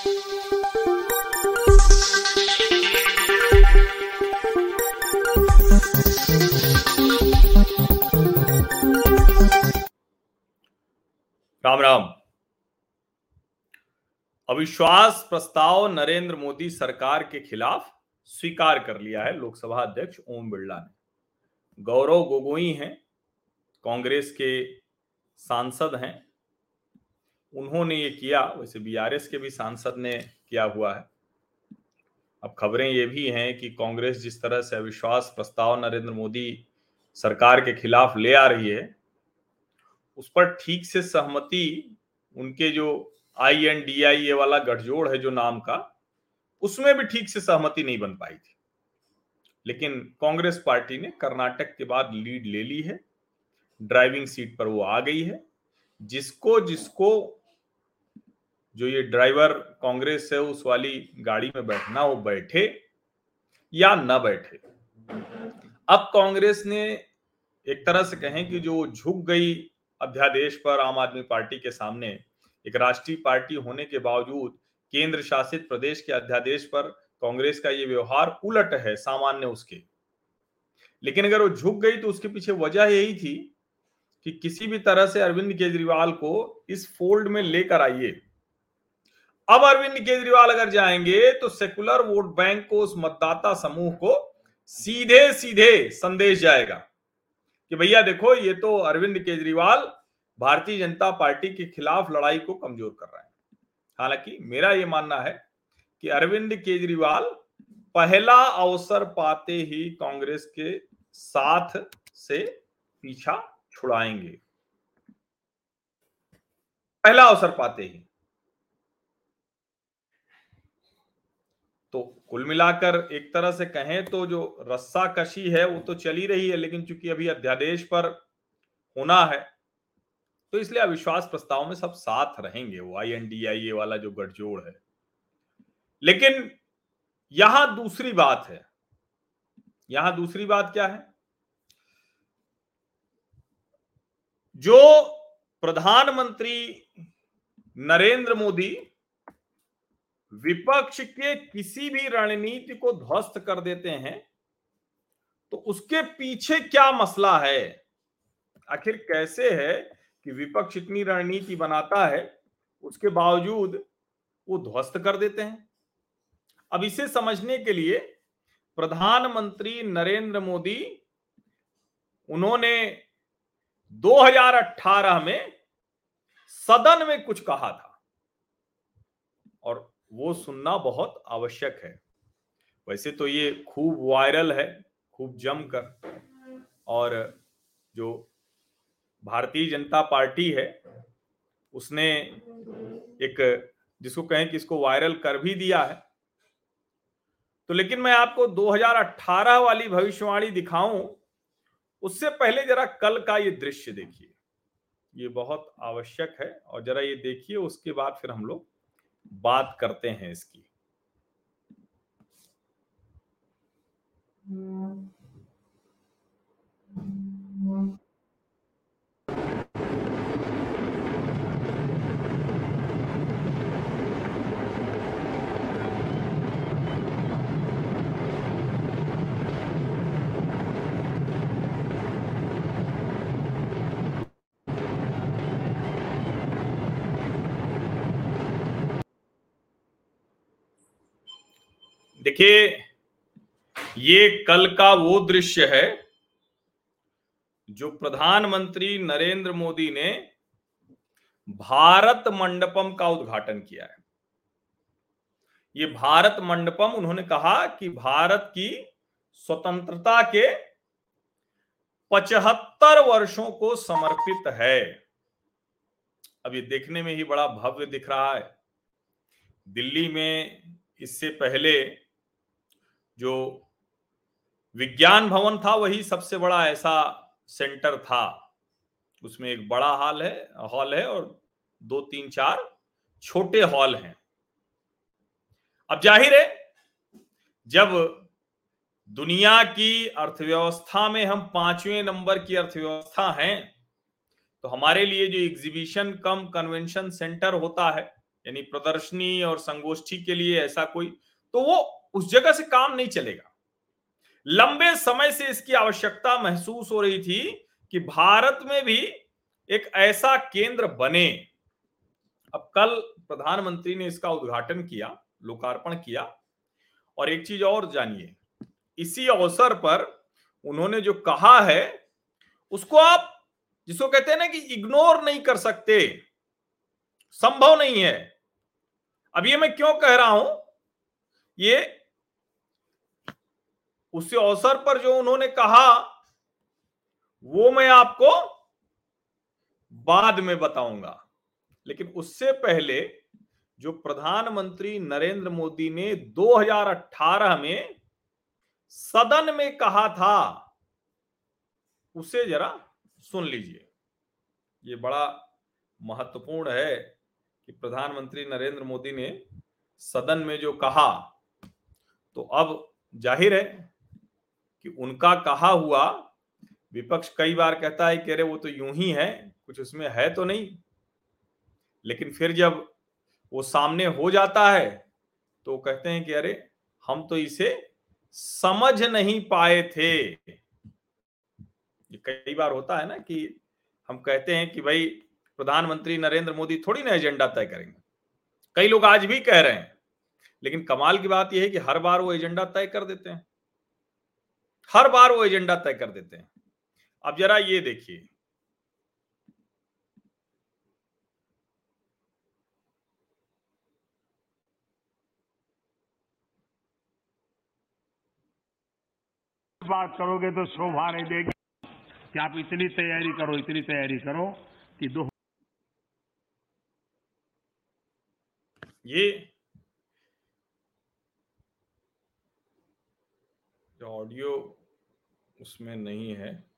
राम राम। अविश्वास प्रस्ताव नरेंद्र मोदी सरकार के खिलाफ स्वीकार कर लिया है लोकसभा अध्यक्ष ओम बिरला ने। गौरव गोगोई हैं, कांग्रेस के सांसद हैं उन्होंने ये किया, वैसे बीआरएस के भी सांसद ने किया हुआ है। अब खबरें ये भी हैं कि कांग्रेस जिस तरह से अविश्वास प्रस्ताव नरेंद्र मोदी सरकार के खिलाफ ले आ रही है, उस पर ठीक से सहमति, उनके जो आई एन डी आई ए वाला गठजोड़ है जो नाम का, उसमें भी ठीक से सहमति नहीं बन पाई थी। लेकिन कांग्रेस पार्टी ने कर्नाटक के बाद लीड ले ली है, ड्राइविंग सीट पर वो आ गई है। जिसको जिसको जो ये ड्राइवर कांग्रेस है उस वाली गाड़ी में बैठना, वो बैठे या न बैठे। अब कांग्रेस ने एक तरह से कहें कि जो झुक गई अध्यादेश पर आम आदमी पार्टी के सामने, एक राष्ट्रीय पार्टी होने के बावजूद केंद्र शासित प्रदेश के अध्यादेश पर कांग्रेस का ये व्यवहार उलट है, सामान्य उसके। लेकिन अगर वो झुक गई तो उसके पीछे वजह यही थी कि किसी भी तरह से अरविंद केजरीवाल को इस फोल्ड में लेकर आइए। अब अरविंद केजरीवाल अगर जाएँगे तो सेकुलर वोट बैंक को उस मतदाता समूह को सीधे सीधे संदेश जाएगा कि भैया देखो, ये तो अरविंद केजरीवाल भारतीय जनता पार्टी के खिलाफ लड़ाई को कमज़ोर कर रहे हैं। हालाँकि मेरा ये मानना है कि अरविंद केजरीवाल पहला अवसर पाते ही कांग्रेस के साथ से पीछा छुड़ाएँगे। पहला अवसर पाते ही तो कुल मिलाकर एक तरह से कहें तो जो रस्सा कशी है, वो तो चली रही है, लेकिन चूँकि अभी अध्यादेश पर होना है तो इसलिए अविश्वास प्रस्ताव में सब साथ रहेंगे। वो आई एन डी आई ए वाला जो गठजोड़ है। लेकिन यहाँ दूसरी बात है। यहाँ दूसरी बात क्या है? जो प्रधानमंत्री नरेंद्र मोदी विपक्ष के किसी भी रणनीति को ध्वस्त कर देते हैं तो उसके पीछे क्या मसला है? आखिर कैसे है कि विपक्ष इतनी रणनीति बनाता है, उसके बावजूद वो ध्वस्त कर देते हैं? अब इसे समझने के लिए प्रधानमंत्री नरेंद्र मोदी, उन्होंने 2018 में सदन में कुछ कहा था। और वो सुनना बहुत आवश्यक है। वैसे तो ये खूब वायरल है, खूब जमकर। और जो भारतीय जनता पार्टी है, उसने एक जिसको कहें कि इसको वायरल कर भी दिया है। तो लेकिन मैं आपको 2018 वाली भविष्यवाणी दिखाऊँ, उससे पहले जरा कल का ये दृश्य देखिए। ये बहुत आवश्यक है और जरा ये देखिए, उसके बाद फिर हम लोग बात करते हैं इसकी। देखिए, ये कल का वो दृश्य है जो प्रधानमंत्री नरेंद्र मोदी ने भारत मंडपम का उद्घाटन किया है। ये भारत मंडपम, उन्होंने कहा कि भारत की स्वतंत्रता के पचहत्तर वर्षों को समर्पित है। अब ये देखने में ही बड़ा भव्य दिख रहा है। दिल्ली में इससे पहले जो विज्ञान भवन था, वही सबसे बड़ा ऐसा सेंटर था। उसमें एक बड़ा हॉल है हॉल है और दो, तीन, चार छोटे हॉल हैं। अब ज़ाहिर है, जब दुनिया की अर्थव्यवस्था में हम पाँचवें नंबर की अर्थव्यवस्था हैं तो हमारे लिए जो एग्जीबिशन कम कन्वेंशन सेंटर होता है, यानी प्रदर्शनी और संगोष्ठी के लिए ऐसा कोई तो वो उस जगह से काम नहीं चलेगा। लंबे समय से इसकी आवश्यकता महसूस हो रही थी कि भारत में भी एक ऐसा केंद्र बने। अब कल प्रधानमंत्री ने इसका उद्घाटन किया, लोकार्पण किया। और एक चीज़ और जानिए, इसी अवसर पर उन्होंने जो कहा है, उसको आप जिसको कहते हैं ना कि इग्नोर नहीं कर सकते, संभव नहीं है। अब ये मैं क्यों कह रहा हूँ? ये उस अवसर पर जो उन्होंने कहा, वो मैं आपको बाद में बताऊँगा। लेकिन उससे पहले जो प्रधानमंत्री नरेंद्र मोदी ने 2018 में सदन में कहा था, उसे जरा सुन लीजिए। ये बड़ा महत्वपूर्ण है कि प्रधानमंत्री नरेंद्र मोदी ने सदन में जो कहा तो अब ज़ाहिर है कि उनका कहा हुआ, विपक्ष कई बार कहता है कह रहे वो तो यूँ ही है, कुछ उसमें है तो नहीं। लेकिन फिर जब वो सामने हो जाता है तो कहते हैं कि अरे, हम तो इसे समझ नहीं पाए थे। कई बार होता है ना कि हम कहते हैं कि भाई, प्रधानमंत्री नरेंद्र मोदी थोड़ी ना एजेंडा तय करेंगे। कई लोग आज भी कह रहे हैं, लेकिन कमाल की बात यह है कि हर बार वो एजेंडा तय कर देते हैं। हर बार वो एजेंडा तय कर देते हैं। अब जरा ये देखिए। बात करोगे तो शोभा नहीं देगी। कि आप इतनी तैयारी करो इतनी तैयारी करो कि दो ये उसमें नहीं है।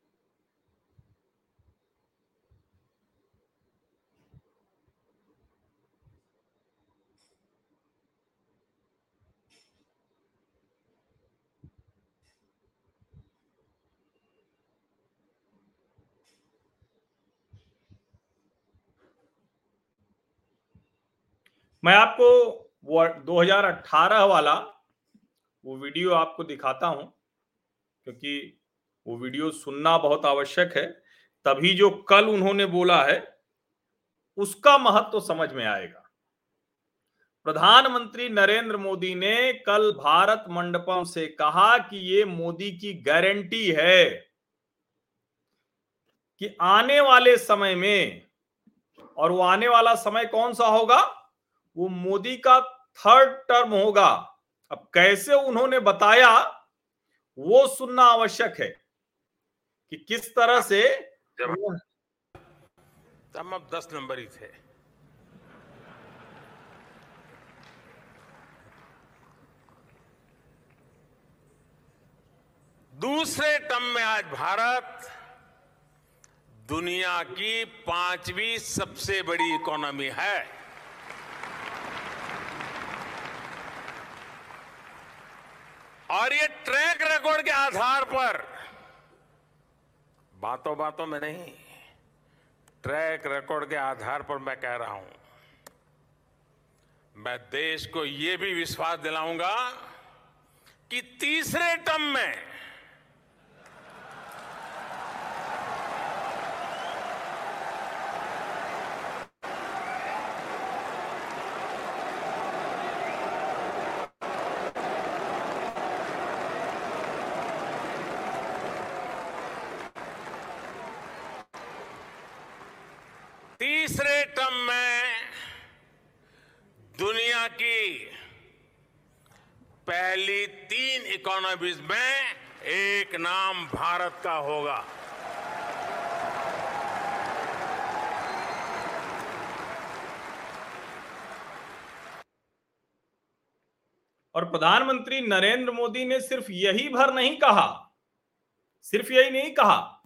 मैं आपको वो 2018 वाला वो वीडियो आपको दिखाता हूँ क्योंकि वो वीडियो सुनना बहुत आवश्यक है। तभी जो कल उन्होंने बोला है, उसका महत्व तो समझ में आएगा। प्रधानमंत्री नरेंद्र मोदी ने कल भारत मंडपम से कहा कि ये मोदी की गारंटी है कि आने वाले समय में, और वो आने वाला समय कौन सा होगा? वो मोदी का थर्ड टर्म होगा। अब कैसे उन्होंने बताया, वो सुनना आवश्यक है। कि किस तरह से हम अब दस नंबर ही थे। दूसरे टर्म में आज भारत दुनिया की पांचवी सबसे बड़ी इकोनॉमी है। और ये ट्रैक रिकॉर्ड के आधार पर बातों बातों में नहीं ट्रैक रिकॉर्ड के आधार पर मैं कह रहा हूँ। मैं देश को यह भी विश्वास दिलाऊँगा कि तीसरे टर्म में तीसरे टर्म में दुनिया की पहली तीन इकोनॉमीज में एक नाम भारत का होगा। और प्रधानमंत्री नरेंद्र मोदी ने सिर्फ़ यही भर नहीं कहा, सिर्फ़ यही नहीं कहा,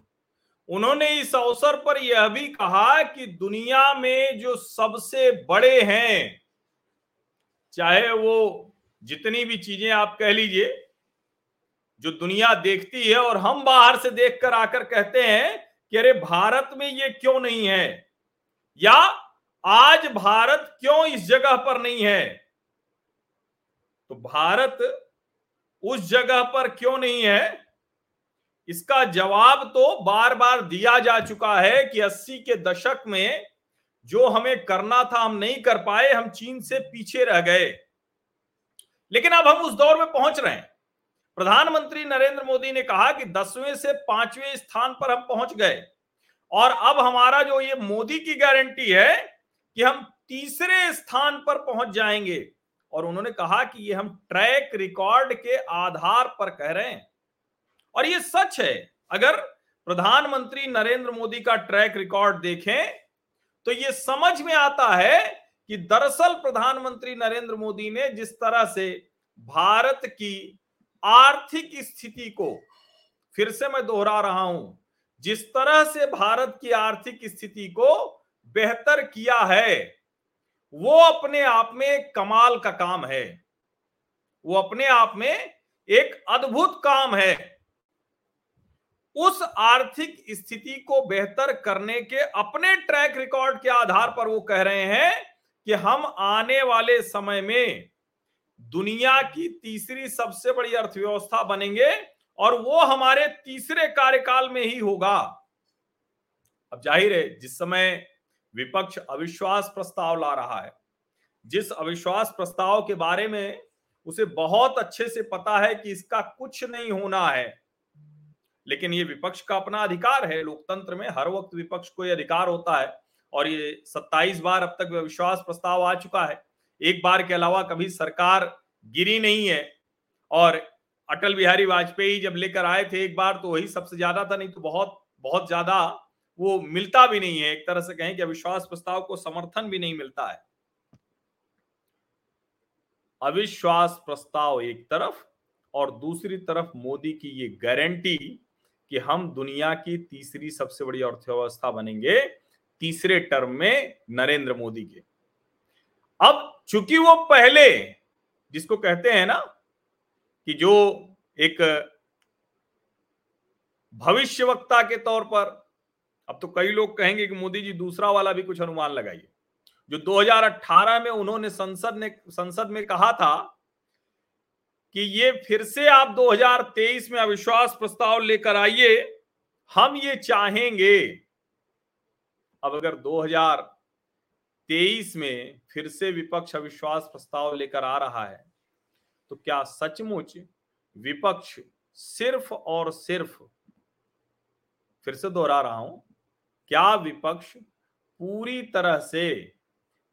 उन्होंने इस अवसर पर यह भी कहा कि दुनिया में जो सबसे बड़े हैं, चाहे वो जितनी भी चीज़ें आप कह लीजिए, जो दुनिया देखती है और हम बाहर से देखकर आकर कहते हैं कि अरे भारत में ये क्यों नहीं है? या आज भारत क्यों इस जगह पर नहीं है? तो भारत उस जगह पर क्यों नहीं है? इसका जवाब तो बार बार दिया जा चुका है कि 80 के दशक में जो हमें करना था, हम नहीं कर पाए, हम चीन से पीछे रह गए। लेकिन अब हम उस दौर में पहुँच रहे हैं। प्रधानमंत्री नरेंद्र मोदी ने कहा कि दसवें से पाँचवें स्थान पर हम पहुँच गए। और अब हमारा जो ये मोदी की गारंटी है कि हम तीसरे स्थान पर पहुँच जाएँगे। और उन्होंने कहा कि ये हम ट्रैक रिकॉर्ड के आधार पर कह रहे हैं। और ये सच है, अगर प्रधानमंत्री नरेंद्र मोदी का ट्रैक रिकॉर्ड देखें तो ये समझ में आता है कि दरअसल प्रधानमंत्री नरेंद्र मोदी ने जिस तरह से भारत की आर्थिक स्थिति को फिर से मैं दोहरा रहा हूँ, जिस तरह से भारत की आर्थिक स्थिति को बेहतर किया है, वो अपने आप में कमाल का काम है। वो अपने आप में एक अद्भुत काम है। उस आर्थिक स्थिति को बेहतर करने के अपने ट्रैक रिकॉर्ड के आधार पर वो कह रहे हैं कि हम आने वाले समय में दुनिया की तीसरी सबसे बड़ी अर्थव्यवस्था बनेंगे और वो हमारे तीसरे कार्यकाल में ही होगा। अब ज़ाहिर है, जिस समय विपक्ष अविश्वास प्रस्ताव ला रहा है, जिस अविश्वास प्रस्ताव के बारे में उसे बहुत अच्छे से पता है कि इसका कुछ नहीं होना है। लेकिन ये विपक्ष का अपना अधिकार है। लोकतंत्र में हर वक्त विपक्ष को यह अधिकार होता है और ये 27 बार अब तक विश्वास प्रस्ताव आ चुका है। एक बार के अलावा कभी सरकार गिरी नहीं है और अटल बिहारी वाजपेयी जब लेकर आए थे एक बार तो वही सबसे ज़्यादा था, नहीं तो बहुत बहुत ज़्यादा वो मिलता भी नहीं है। एक तरह से कहें कि अविश्वास प्रस्ताव को समर्थन भी नहीं मिलता है। अविश्वास प्रस्ताव एक तरफ़ और दूसरी तरफ़ मोदी की ये गारंटी कि हम दुनिया की तीसरी सबसे बड़ी अर्थव्यवस्था बनेंगे। तीसरे टर्म में नरेंद्र मोदी के। अब चूँकि वो पहले, जिसको कहते हैं ना, कि जो एक भविष्य वक्ता के तौर पर, अब तो कई लोग कहेंगे कि मोदी जी दूसरा वाला भी कुछ अनुमान लगाइए। जो 2018 में उन्होंने संसद ने, संसद में कहा था कि ये फिर से आप 2023 में अविश्वास प्रस्ताव लेकर आइए, हम ये चाहेंगे अब अगर 2023 में फिर से विपक्ष अविश्वास प्रस्ताव लेकर आ रहा है तो क्या सचमुच विपक्ष सिर्फ़ और सिर्फ़ फिर से दोहरा रहा हूँ, क्या विपक्ष पूरी तरह से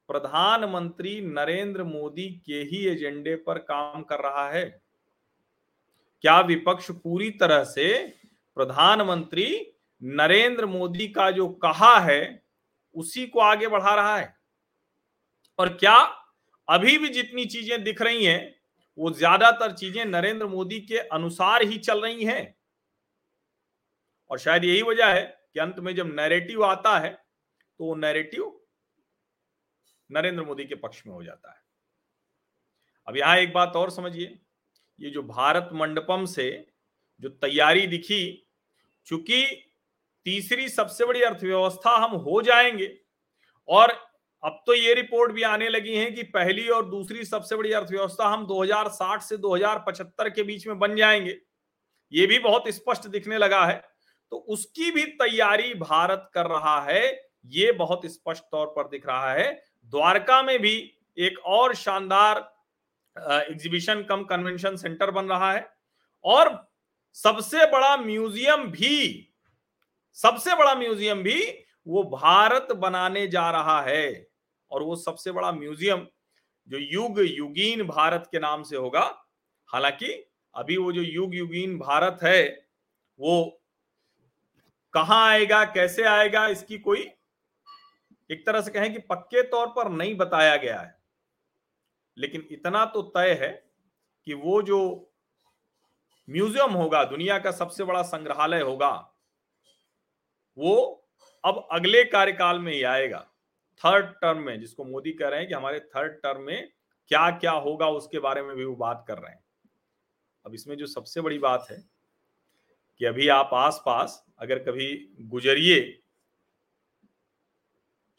प्रधानमंत्री नरेंद्र मोदी के ही एजेंडे पर काम कर रहा है? क्या विपक्ष पूरी तरह से प्रधानमंत्री नरेंद्र मोदी का जो कहा है उसी को आगे बढ़ा रहा है। और क्या अभी भी जितनी चीज़ें दिख रही हैं, वो ज़्यादातर चीज़ें नरेंद्र मोदी के अनुसार ही चल रही हैं। और शायद यही वजह है कि अंत में जब नैरेटिव आता है तो वो नैरेटिव नरेंद्र मोदी के पक्ष में हो जाता है। अब यहाँ एक बात और समझिए, ये जो भारत मंडपम से जो तैयारी दिखी, चूँकि तीसरी सबसे बड़ी अर्थव्यवस्था हम हो जाएँगे। और अब तो ये रिपोर्ट भी आने लगी है कि पहली और दूसरी सबसे बड़ी अर्थव्यवस्था हम 2060 से 2075 के बीच में बन जाएँगे। ये भी बहुत स्पष्ट दिखने लगा है। तो उसकी भी तैयारी भारत कर रहा है, ये बहुत स्पष्ट तौर पर दिख रहा है। द्वारका में भी एक और शानदार एग्जीबिशन कम कन्वेंशन सेंटर बन रहा है। और सबसे बड़ा म्यूज़ियम भी सबसे बड़ा म्यूज़ियम भी वो भारत बनाने जा रहा है। और वो सबसे बड़ा म्यूज़ियम जो युग युगीन भारत के नाम से होगा। हालाँकि अभी वो जो युग युगीन भारत है, वो कहाँ आएगा, कैसे आएगा, इसकी कोई एक तरह से कहें कि पक्के तौर पर नहीं बताया गया है। लेकिन इतना तो तय है कि वो जो म्यूज़ियम होगा, दुनिया का सबसे बड़ा संग्रहालय होगा वो अब अगले कार्यकाल में ही आएगा थर्ड टर्म में, जिसको मोदी कह रहे हैं कि हमारे थर्ड टर्म में क्या क्या होगा उसके बारे में भी वो बात कर रहे हैं। अब इसमें जो सबसे बड़ी बात है कि अभी आप आसपास अगर कभी गुजरिए,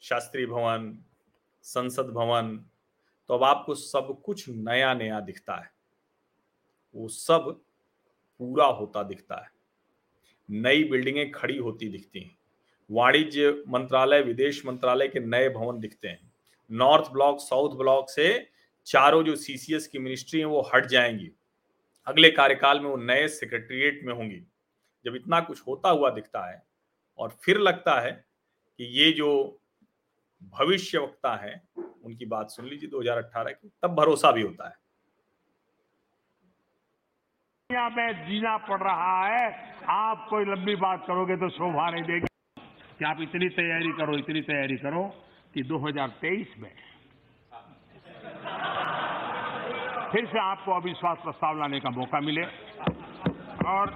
शास्त्री भवन, संसद भवन तो अब आपको सब कुछ नया नया दिखता है। वो सब पूरा होता दिखता है। नई बिल्डिंगें खड़ी होती दिखती हैं। वाणिज्य मंत्रालय, विदेश मंत्रालय के नए भवन दिखते हैं। नॉर्थ ब्लॉक, साउथ ब्लॉक से चारों जो सीसीएस की मिनिस्ट्री है वो हट जाएँगी। अगले कार्यकाल में वो नए सेक्रेटरिएट में होंगी। जब इतना कुछ होता हुआ दिखता है और फिर लगता है कि ये जो भविष्य वक्ता है, उनकी बात सुन लीजिए 2018 की, तब भरोसा भी होता है। यहाँ में जीना पड़ रहा है। आप कोई लंबी बात करोगे तो शोभा नहीं देगी। कि आप इतनी तैयारी करो, इतनी तैयारी करो कि 2023 में फिर से आपको अविश्वास प्रस्ताव लाने का मौका मिले। और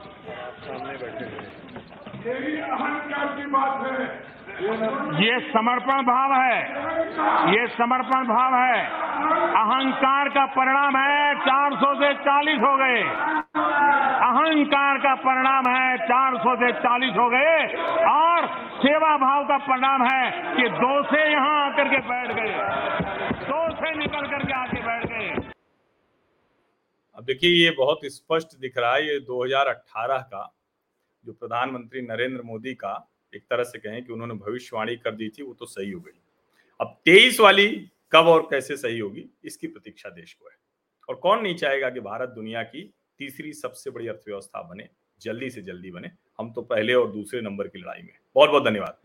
ये समर्पण भाव है। ये समर्पण भाव है। अहंकार का परिणाम है। 400 से 40 हो गए। अहंकार का परिणाम है 400 से 40 हो गए, और सेवा भाव का परिणाम है कि दो से यहाँ आकर के बैठ गए। दो से निकल करके आके बैठ गए। अब देखिए, ये बहुत स्पष्ट दिख रहा है, ये 2018 का, जो प्रधानमंत्री नरेंद्र मोदी का एक तरह से कहें कि उन्होंने भविष्यवाणी कर दी थी, वो तो सही हो गई। अब तेईस वाली कब और कैसे सही होगी, इसकी प्रतीक्षा देश को है। और कौन नहीं चाहेगा कि भारत दुनिया की तीसरी सबसे बड़ी अर्थव्यवस्था बने, जल्दी से जल्दी बने। हम तो पहले और दूसरे नंबर की लड़ाई में बहुत बहुत धन्यवाद।